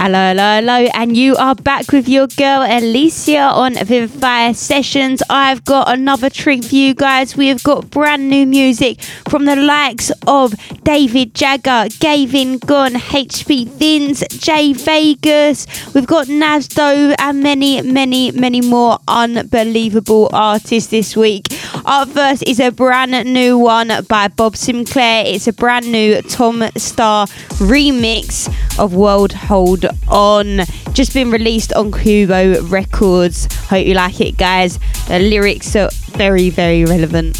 Hello, hello, hello, and you are back with your girl Alicia on Vivifier Sessions. I've got another treat for you guys. We have got brand new music from the likes of David Jagger, Gavin Gunn, HP Vince, Jay Vegas. We've got Nasdo and many, many, many more unbelievable artists this week. First is a brand new one by Bob Sinclar. It's a brand new Tom Staar remix of World Hold On. Just been released on Kubo Records. Hope you like it, guys. The lyrics are very, very relevant.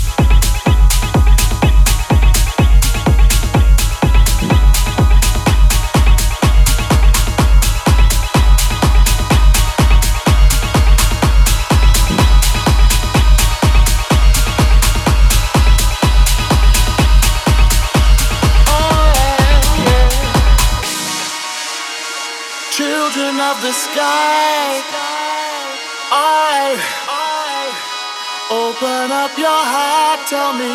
Of the sky. I open up your heart. Tell me,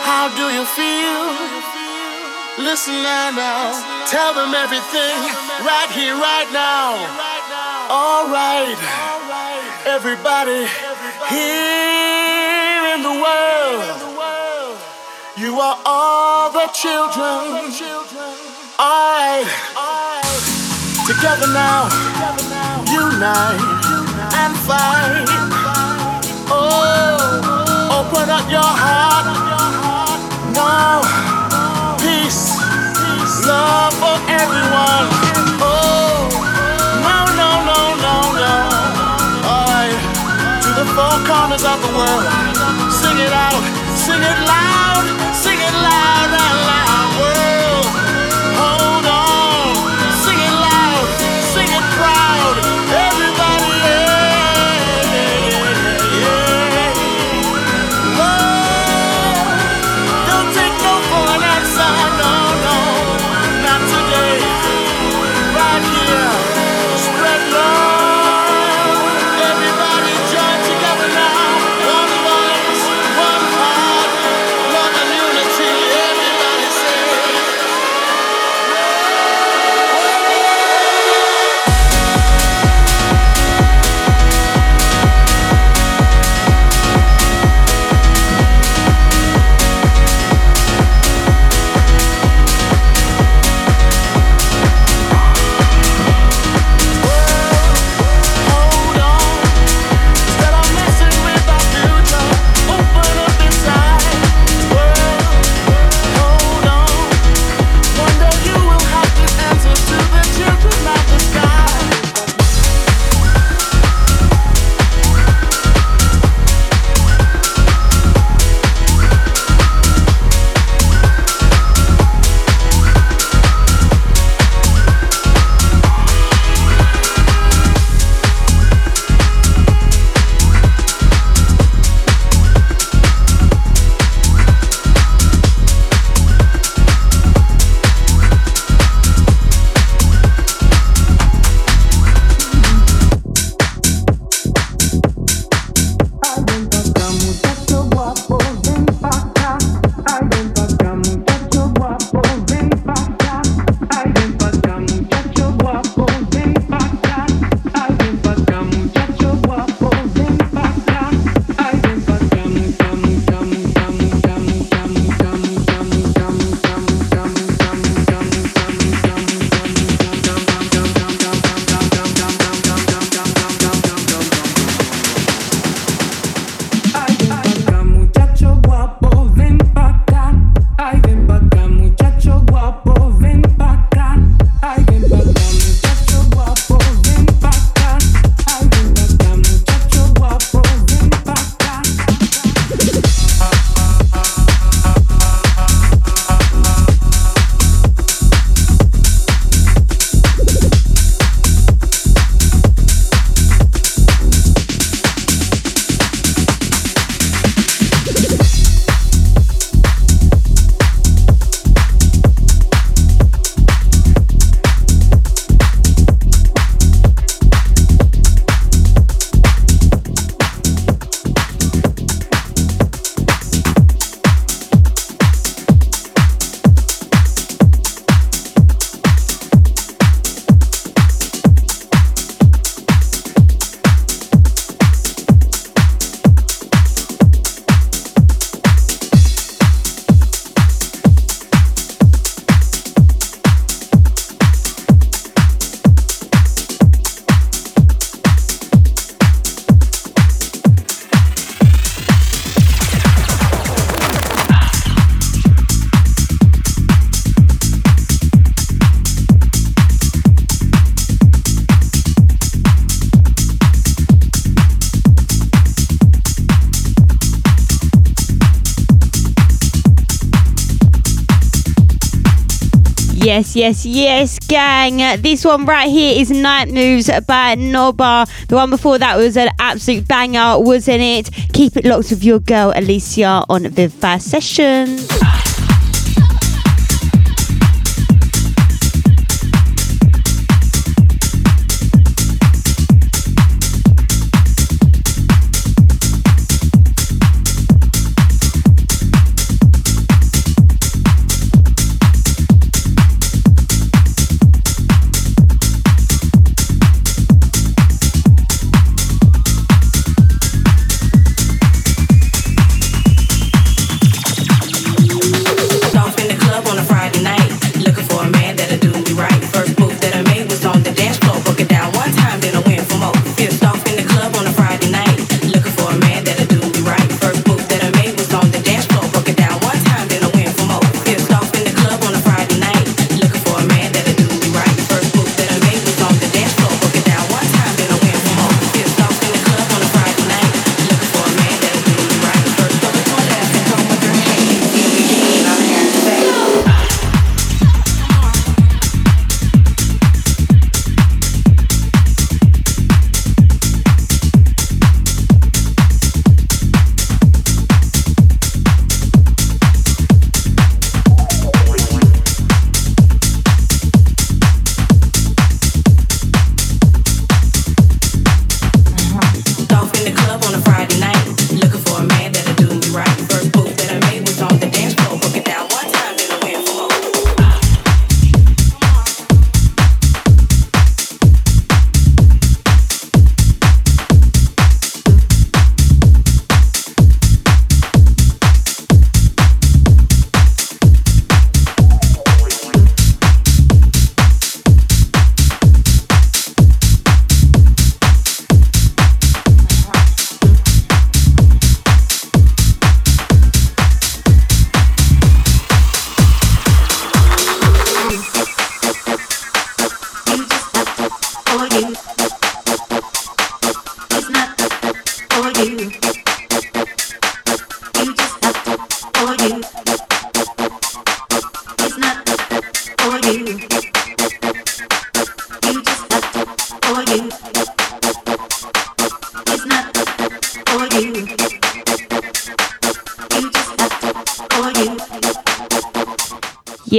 how do you feel? Listen now, tell them everything right here, right now. All right, everybody here in the world, you are all the children. Right. Together now, unite and fight. Oh, open up your heart. No, peace, love for everyone. Oh, no, no, no, no, no. Alright, to the four corners of the world. Sing it out, sing it loud, sing it loud. Yes, yes, yes, gang. This one right here is Night Moves by Noba. The one before that was an absolute banger, wasn't it? Keep it locked with your girl Alicia on Vivify Session.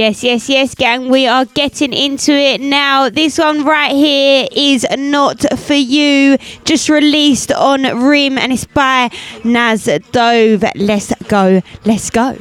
Yes, yes, yes, gang. We are getting into it now. This one right here is not for you. Just released on Rim and it's by Naz Dove. Let's go. Let's go.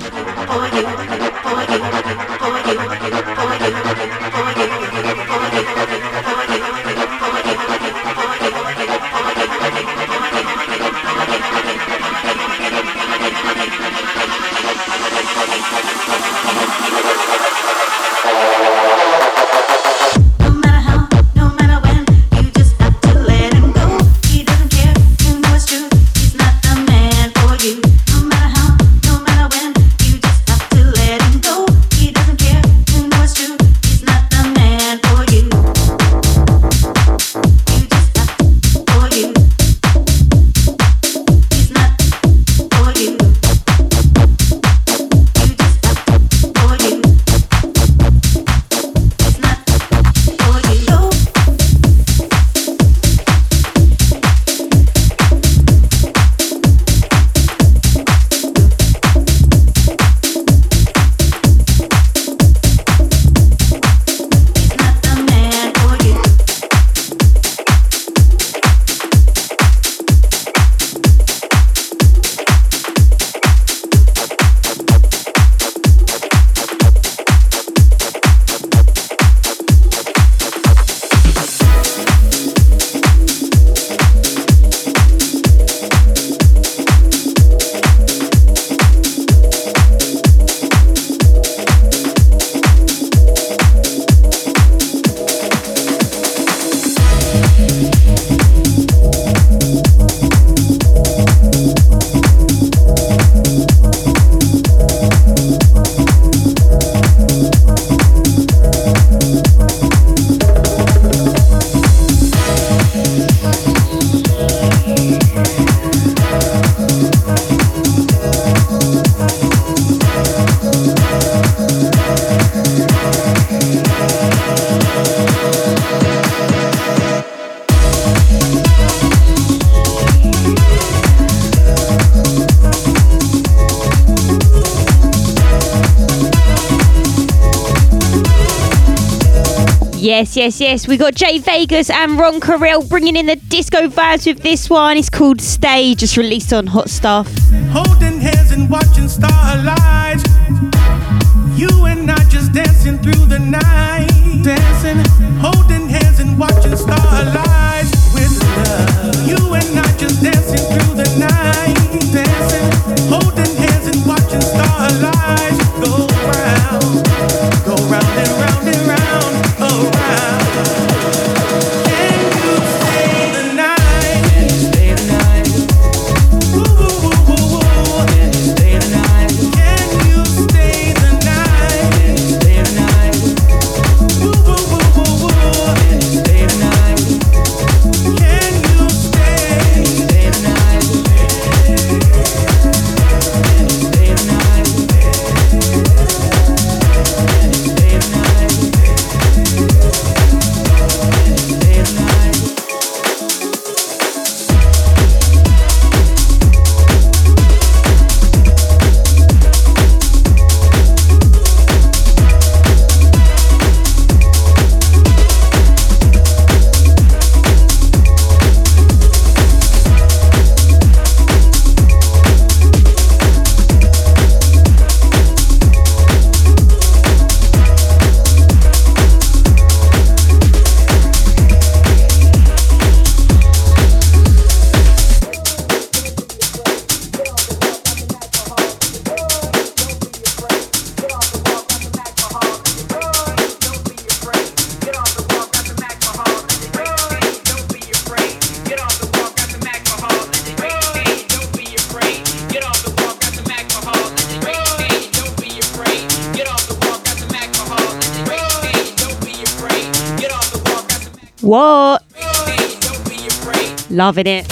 Yes, yes, yes. We got Jay Vegas and Ron Carroll bringing in the disco vibes with this one. It's called Stay, just released on Hot Stuff. Holding hands and watching starlight. You and I just dancing through the night. Dancing, holding hands and watching starlight with love. You and I just dancing through the night. Dancing, holding hands and watching starlight go Loving it.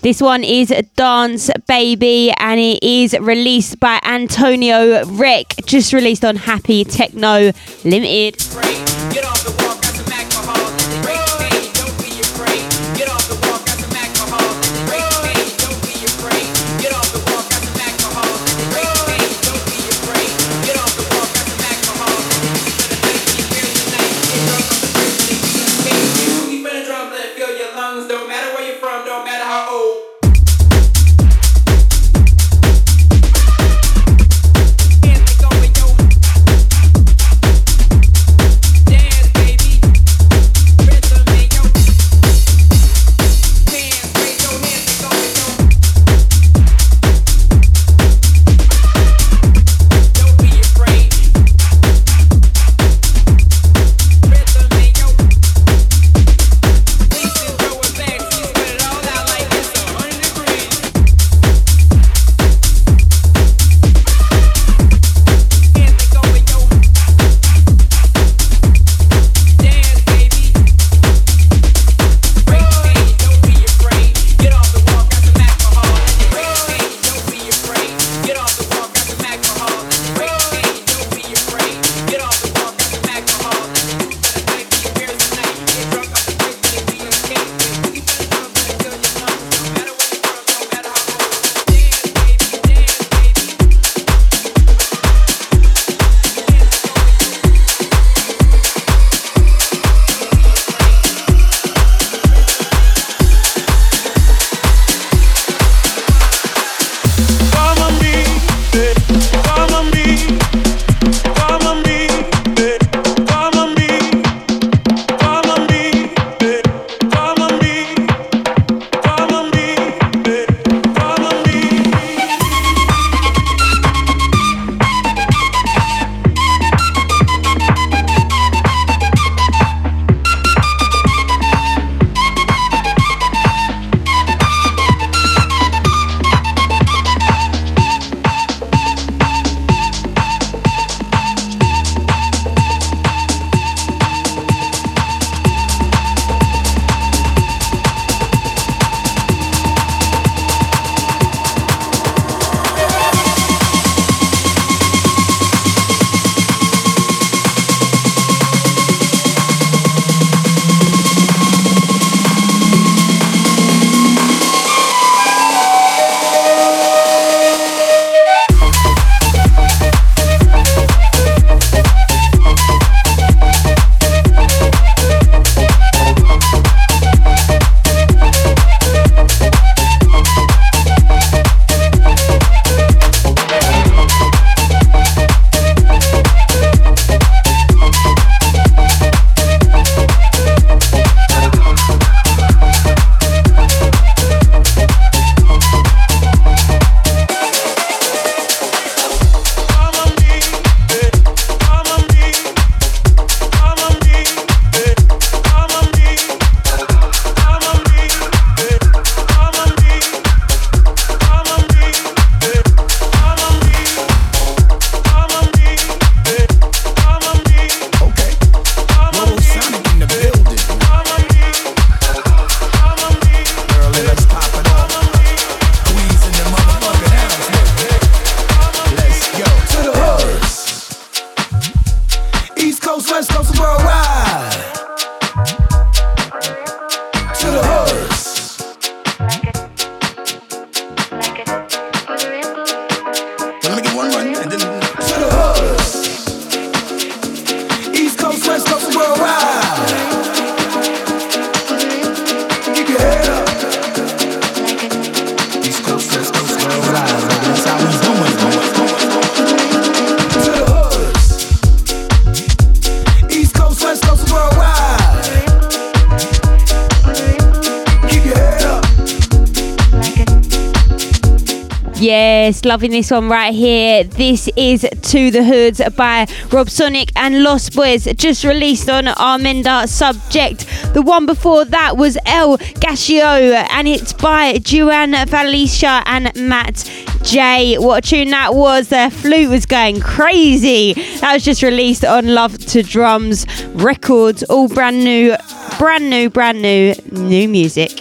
This one is Dance Baby and it is released by Antonio Rick, just released on Happy Techno Limited. Loving this one right here. This is To the Hoods by Rob Sonic and Lost Boys, just released on Armada Subjekt. The one before that was El Gascio, and it's by Juan Valicia and Matt J. What a tune that was! Their flute was going crazy. That was just released on Love to Drums Records, all brand new, brand new, brand new, new music.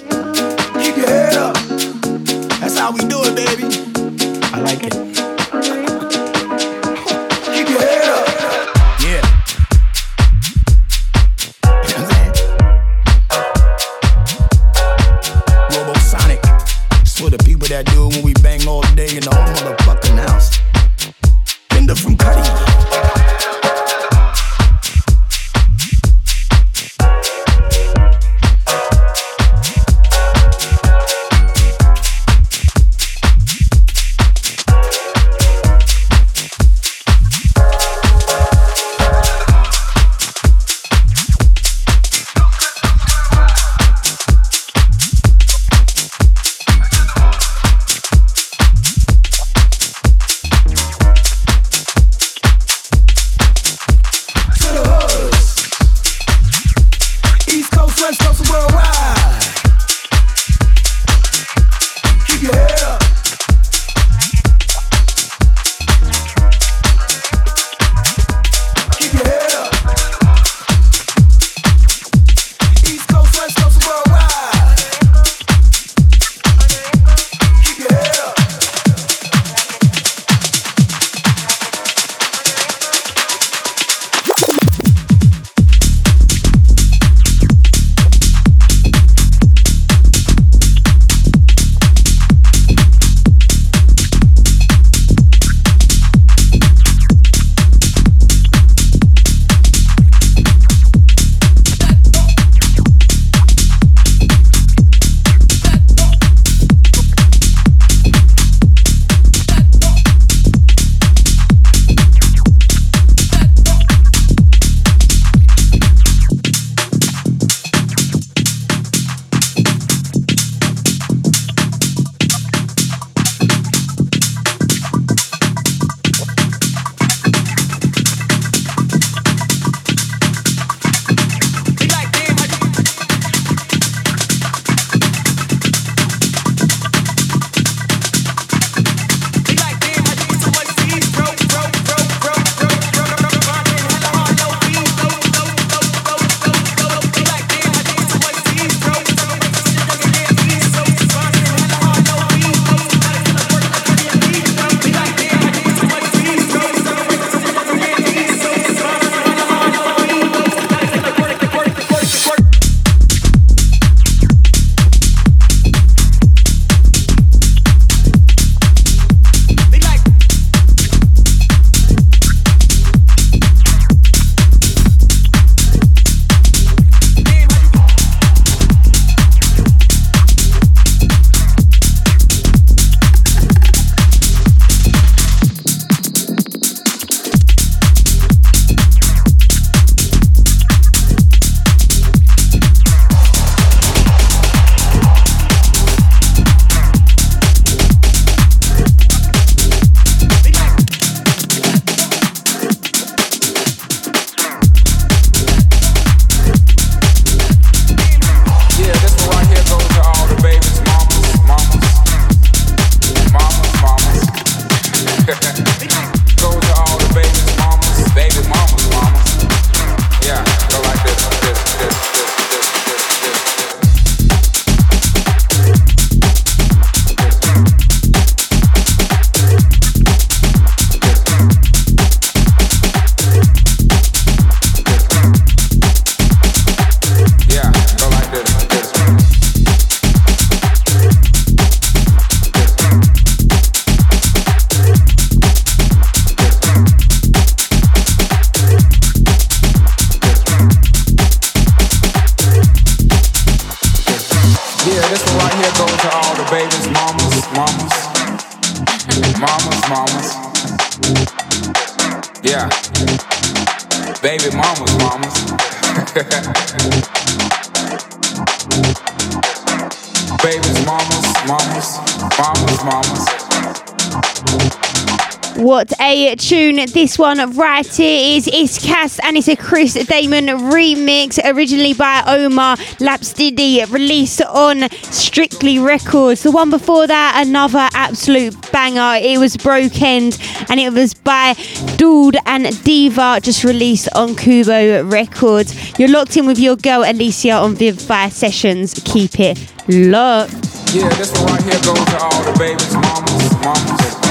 Tune this one right here is It's Cast and it's a Chris Damon remix originally by Omar Lapstidi released on Strictly Records. The one before that another absolute banger. It was Broken and it was by Dude and Diva just released on Kubo Records. You're locked in with your girl Alicia on Vivify Sessions. Keep it locked. Yeah, this one right here goes to all the babies, mamas, mamas,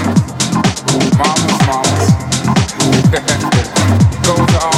mamas, mamas. goes to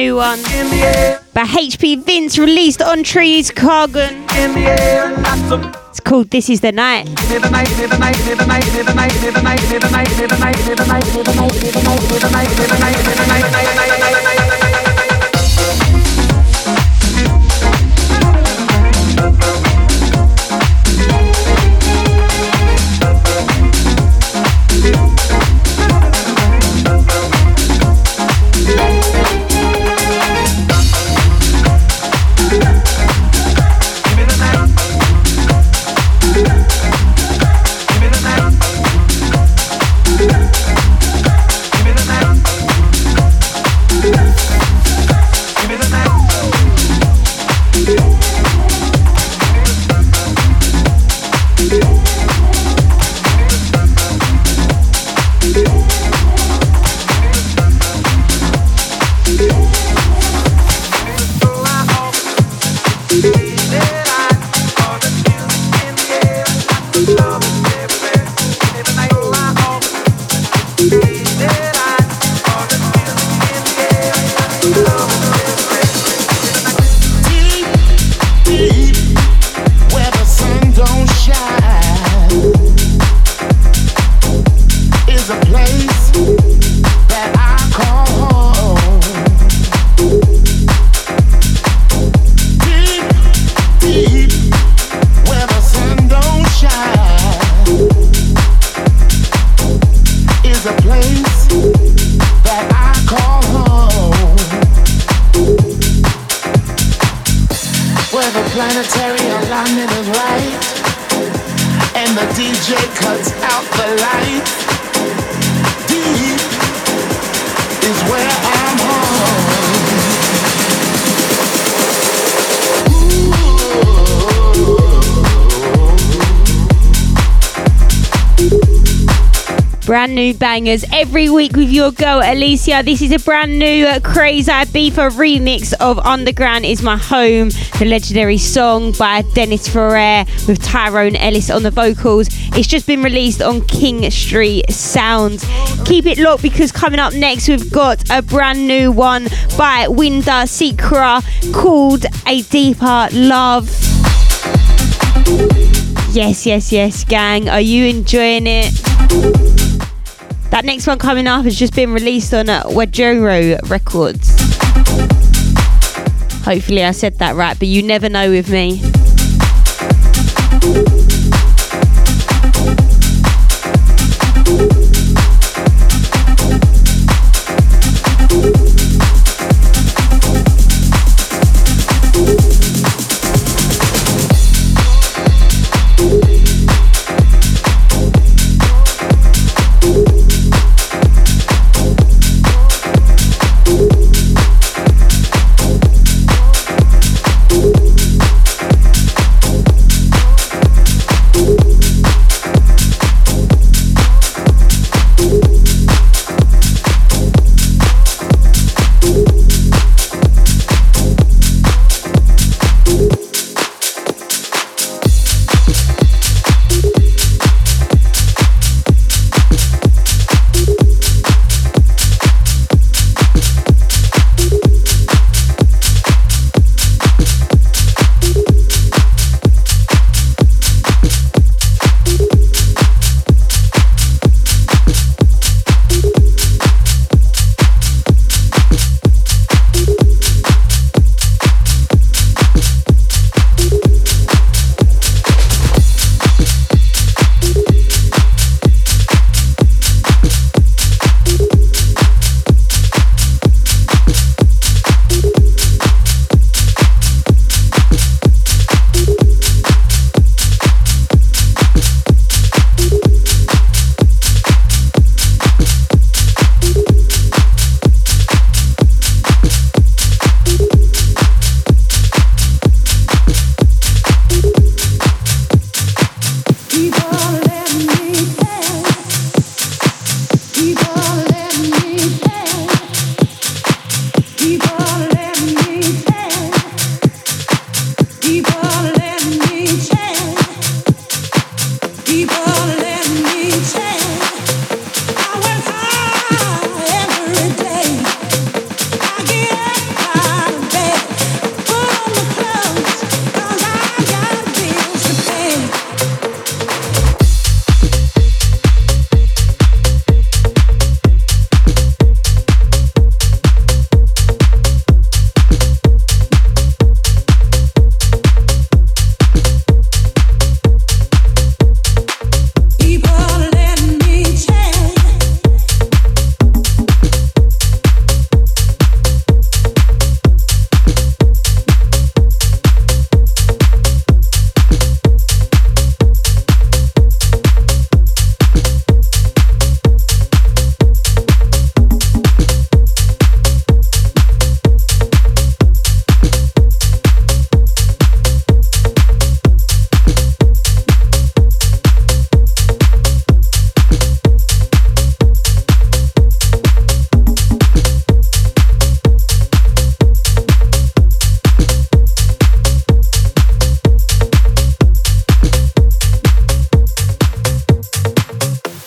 new one. By HP Vince released on Trees Cargan. It's called This Is the Night. Bangers every week with your girl Alicia. This is a brand new uh, Crazibiza remix of Underground is My Home, the legendary song by Dennis Ferrer with Tyrone Ellis on the vocals. It's just been released on King Street Sounds. Keep it locked because coming up next we've got a brand new one by Winder Secra called A Deeper Love. Yes, yes, yes, gang. Are you enjoying it? That next one coming up has just been released on uh, Wajiro Records. Hopefully, I said that right, but you never know with me.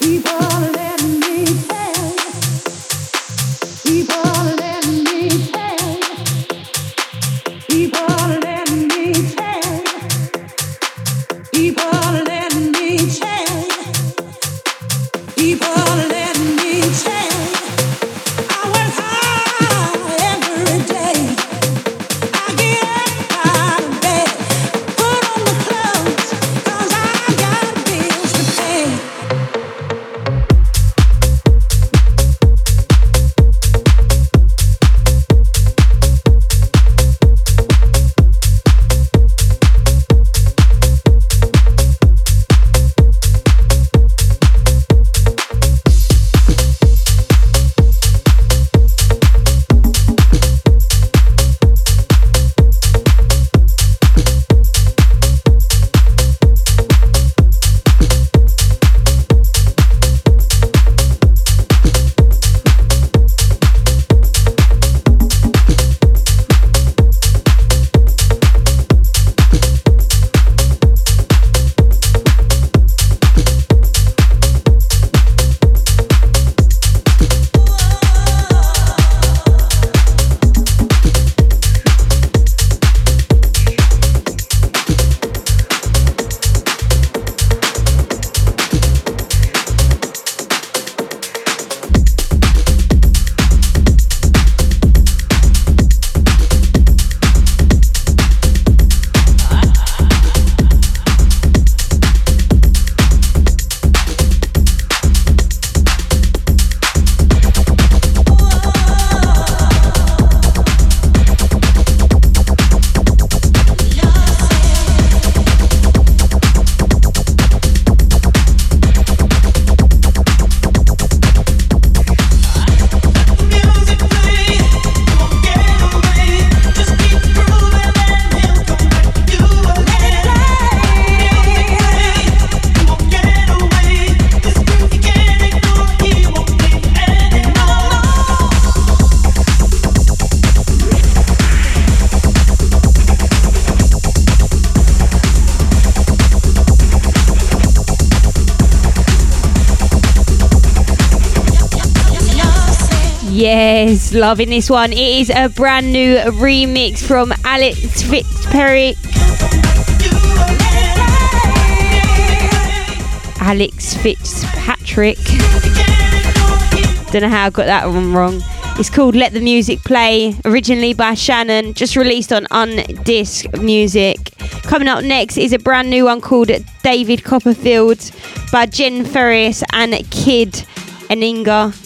keep on. loving this one. It is a brand new remix from Alex Fitzpatrick. Alex Fitzpatrick. Don't know how I got that one wrong. It's called Let the Music Play, originally by Shannon, just released on Undisc Music. Coming up next is a brand new one called David Copperfield by Jen Ferris and Kid Eninga.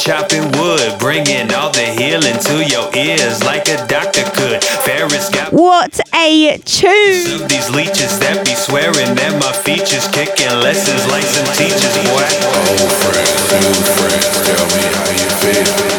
chopping wood, bringing all the healing to your ears like a doctor could. Ferris got what a tune! These leeches that be swearing that my features kicking lessons like some teachers. What old friends, new friends, tell me how you feel.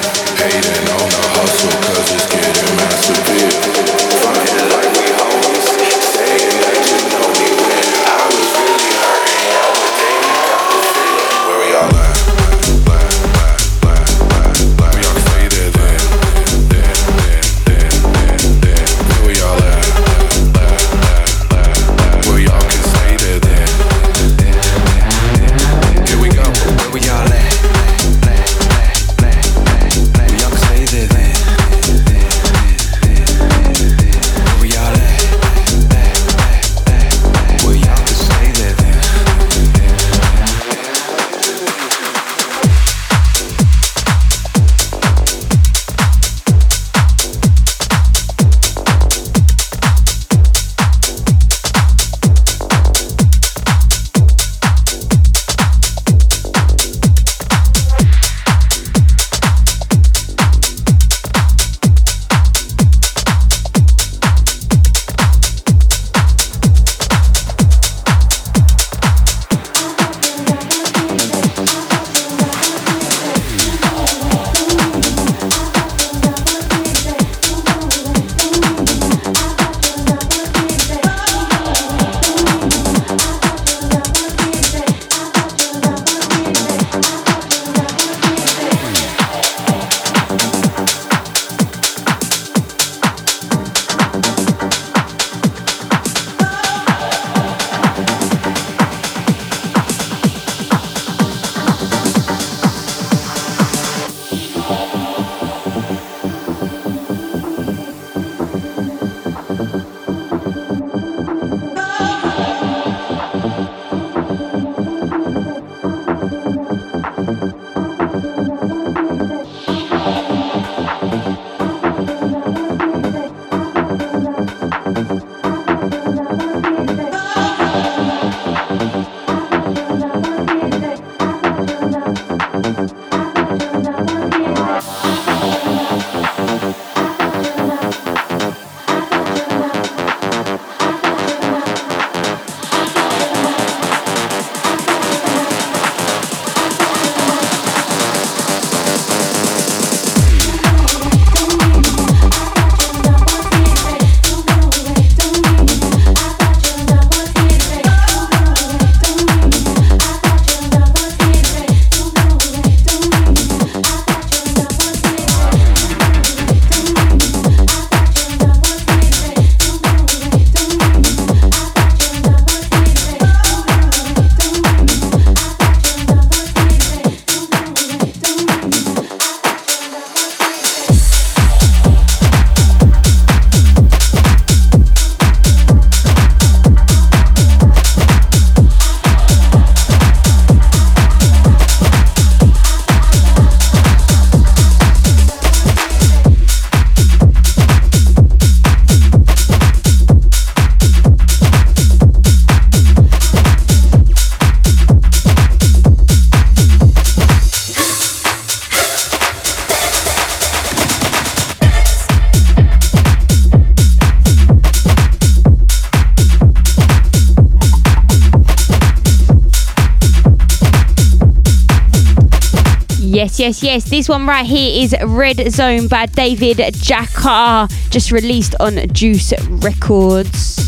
Yes, yes. This one right here is Red Zone by David Jackar, just released on Juice Records.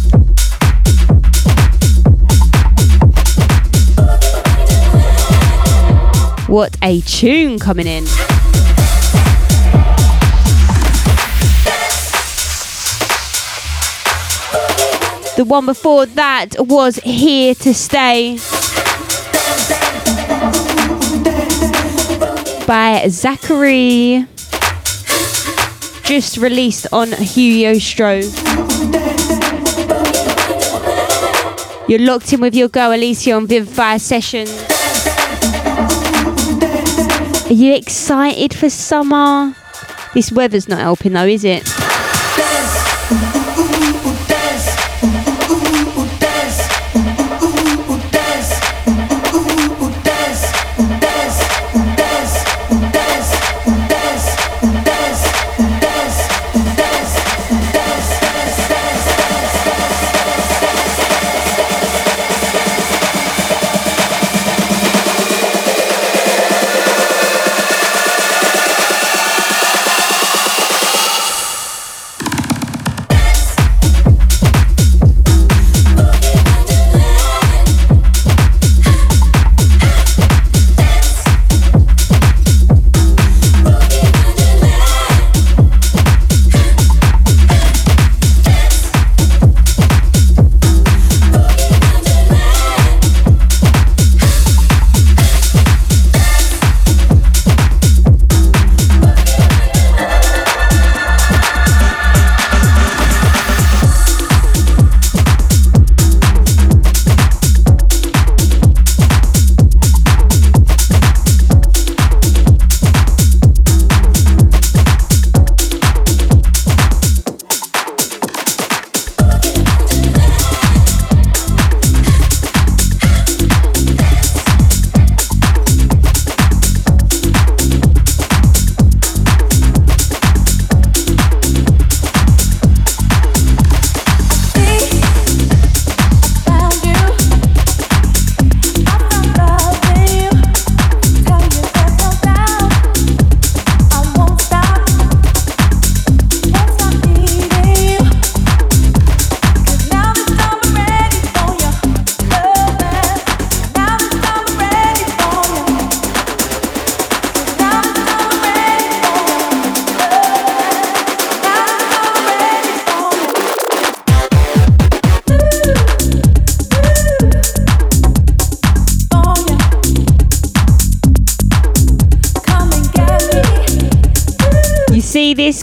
What a tune coming in. The one before that was Here to Stay by Zachary. Just released on Hugo Stro. You're locked in with your girl Elysia on Vivify Session. Are you excited for summer? This weather's not helping though, is it?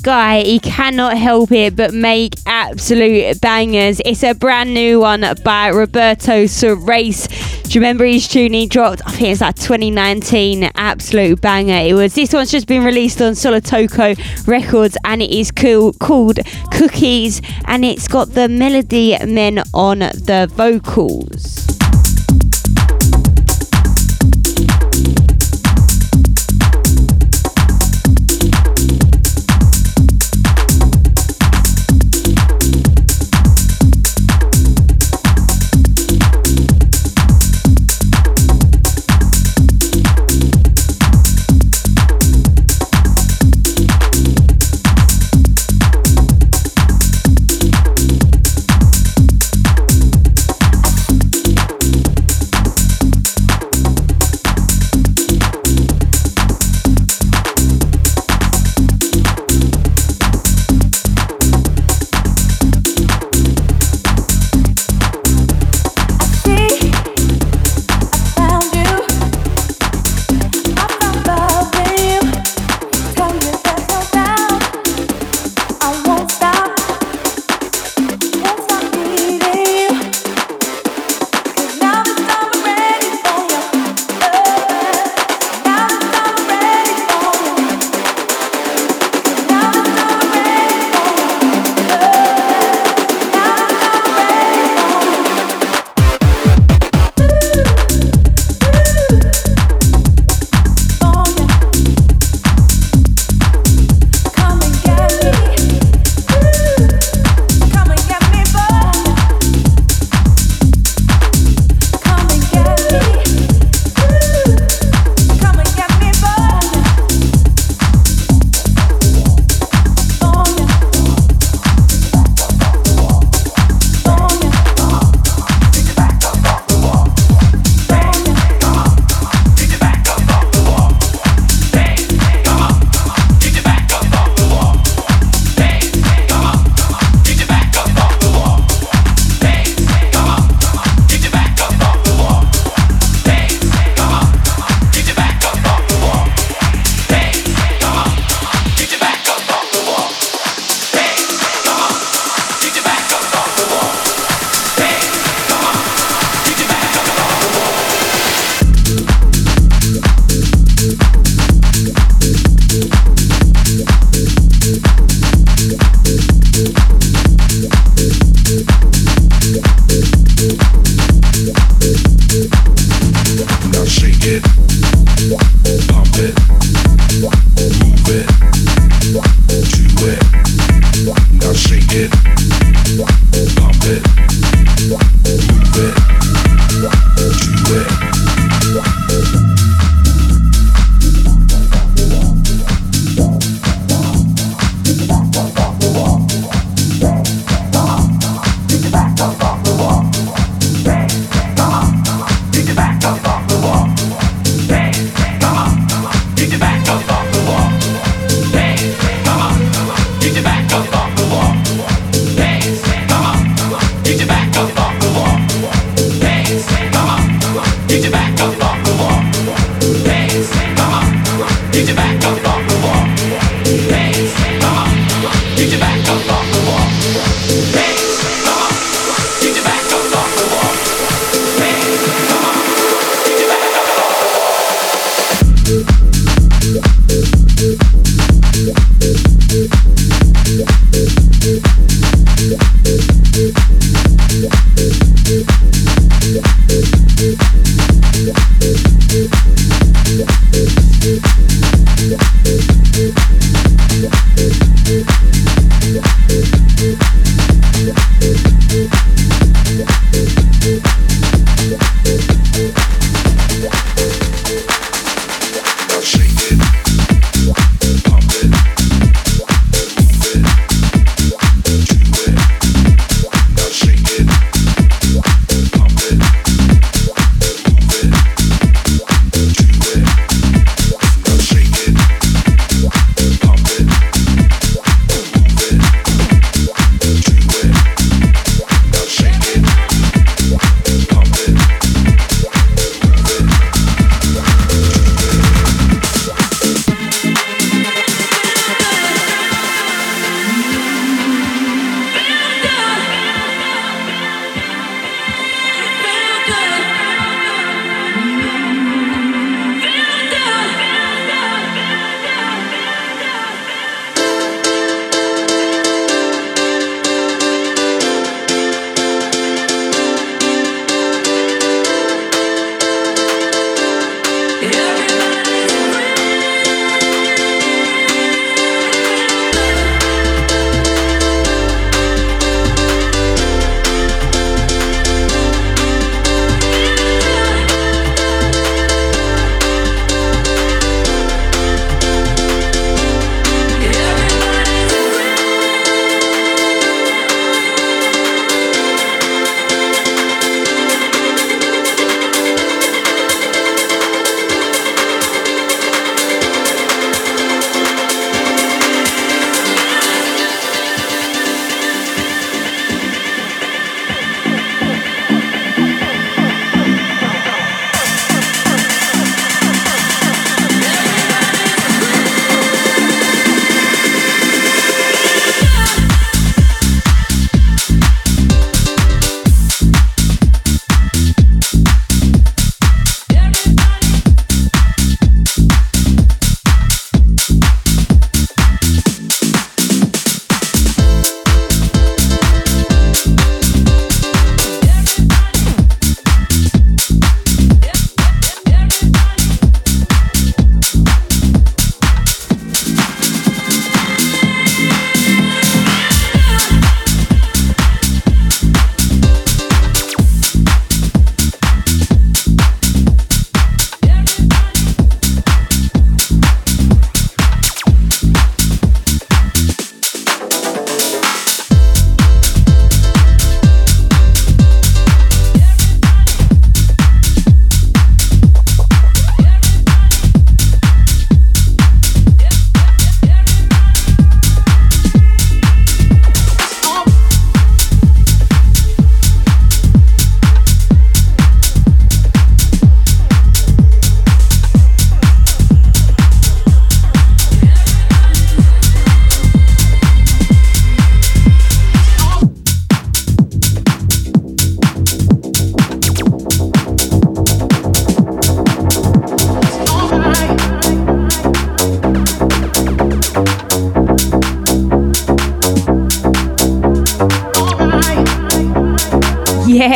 Guy, he cannot help it but make absolute bangers. It's a brand new one by Roberto Surace. Do you remember his tune he dropped? I think it's like 2019. Absolute banger. It was. This one's just been released on Solotoko Records and it is cool, called Cookies and it's got the Melody Men on the vocals.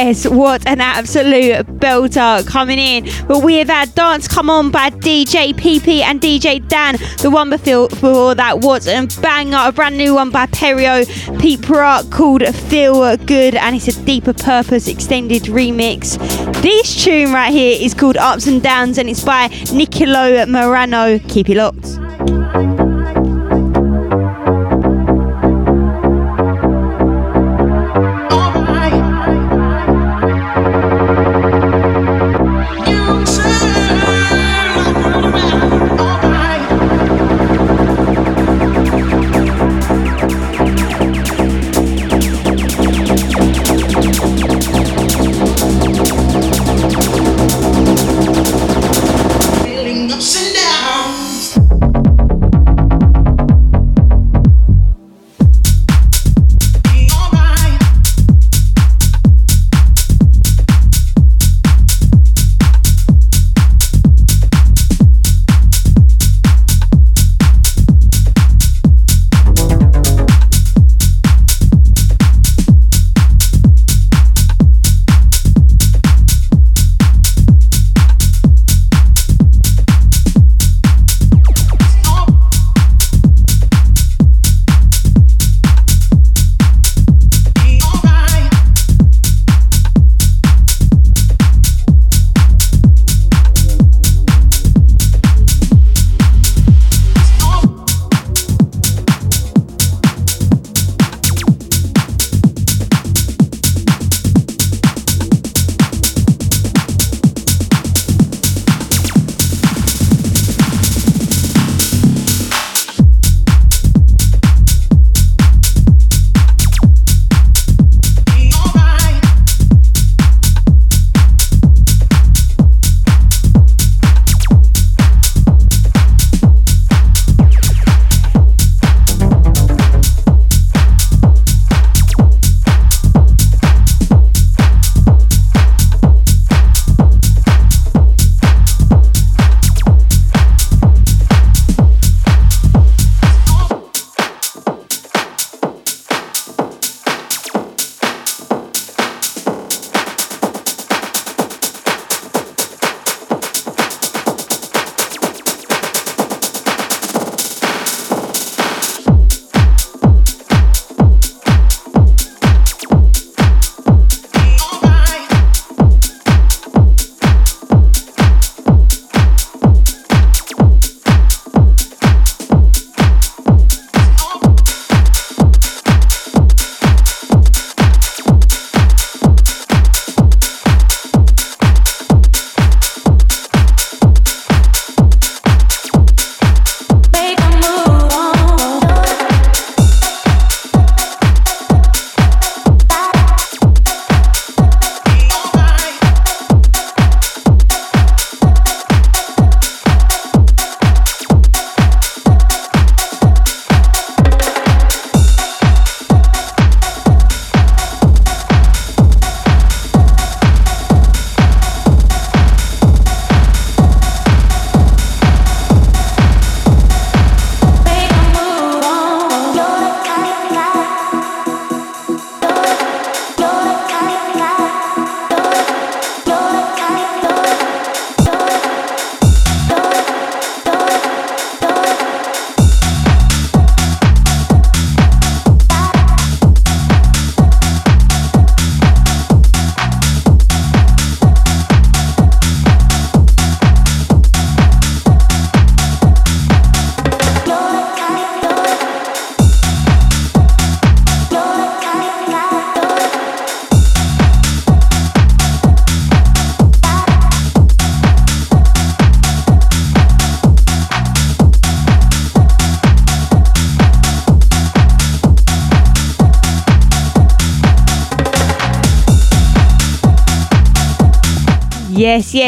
Yes, what an absolute belter coming in. But we have had Dance Come On by DJ PP and DJ Dan. The one before, that, what a banger. A brand new one by Perio, Pratt called Feel Good, and it's a Deeper Purpose extended remix. This tune right here is called Ups and Downs, and it's by Nicolo Morano. Keep it locked.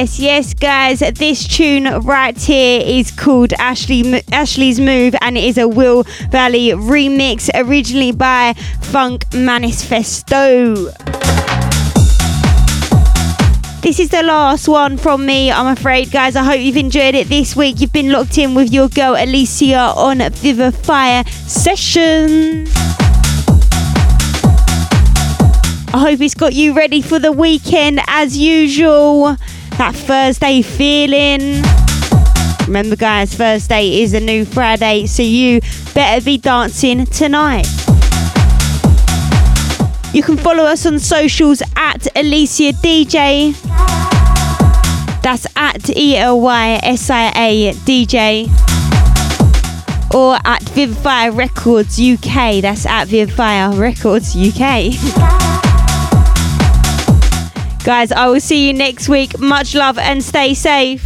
Yes, yes, guys. This tune right here is called Ashley Ashley's Move, and it is a Will Valley remix, originally by Funk Manifesto. This is the last one from me, I'm afraid, guys. I hope you've enjoyed it this week. You've been locked in with your girl Elysia on Vivify Sessions. I hope it's got you ready for the weekend as usual. That Thursday feeling. Remember, guys, Thursday is a new Friday, so you better be dancing tonight. You can follow us on socials at Elysia DJ. That's at E L Y S I A DJ. Or at Vivify Records UK. That's at Vivify Records UK. Guys, I will see you next week. Much love and stay safe.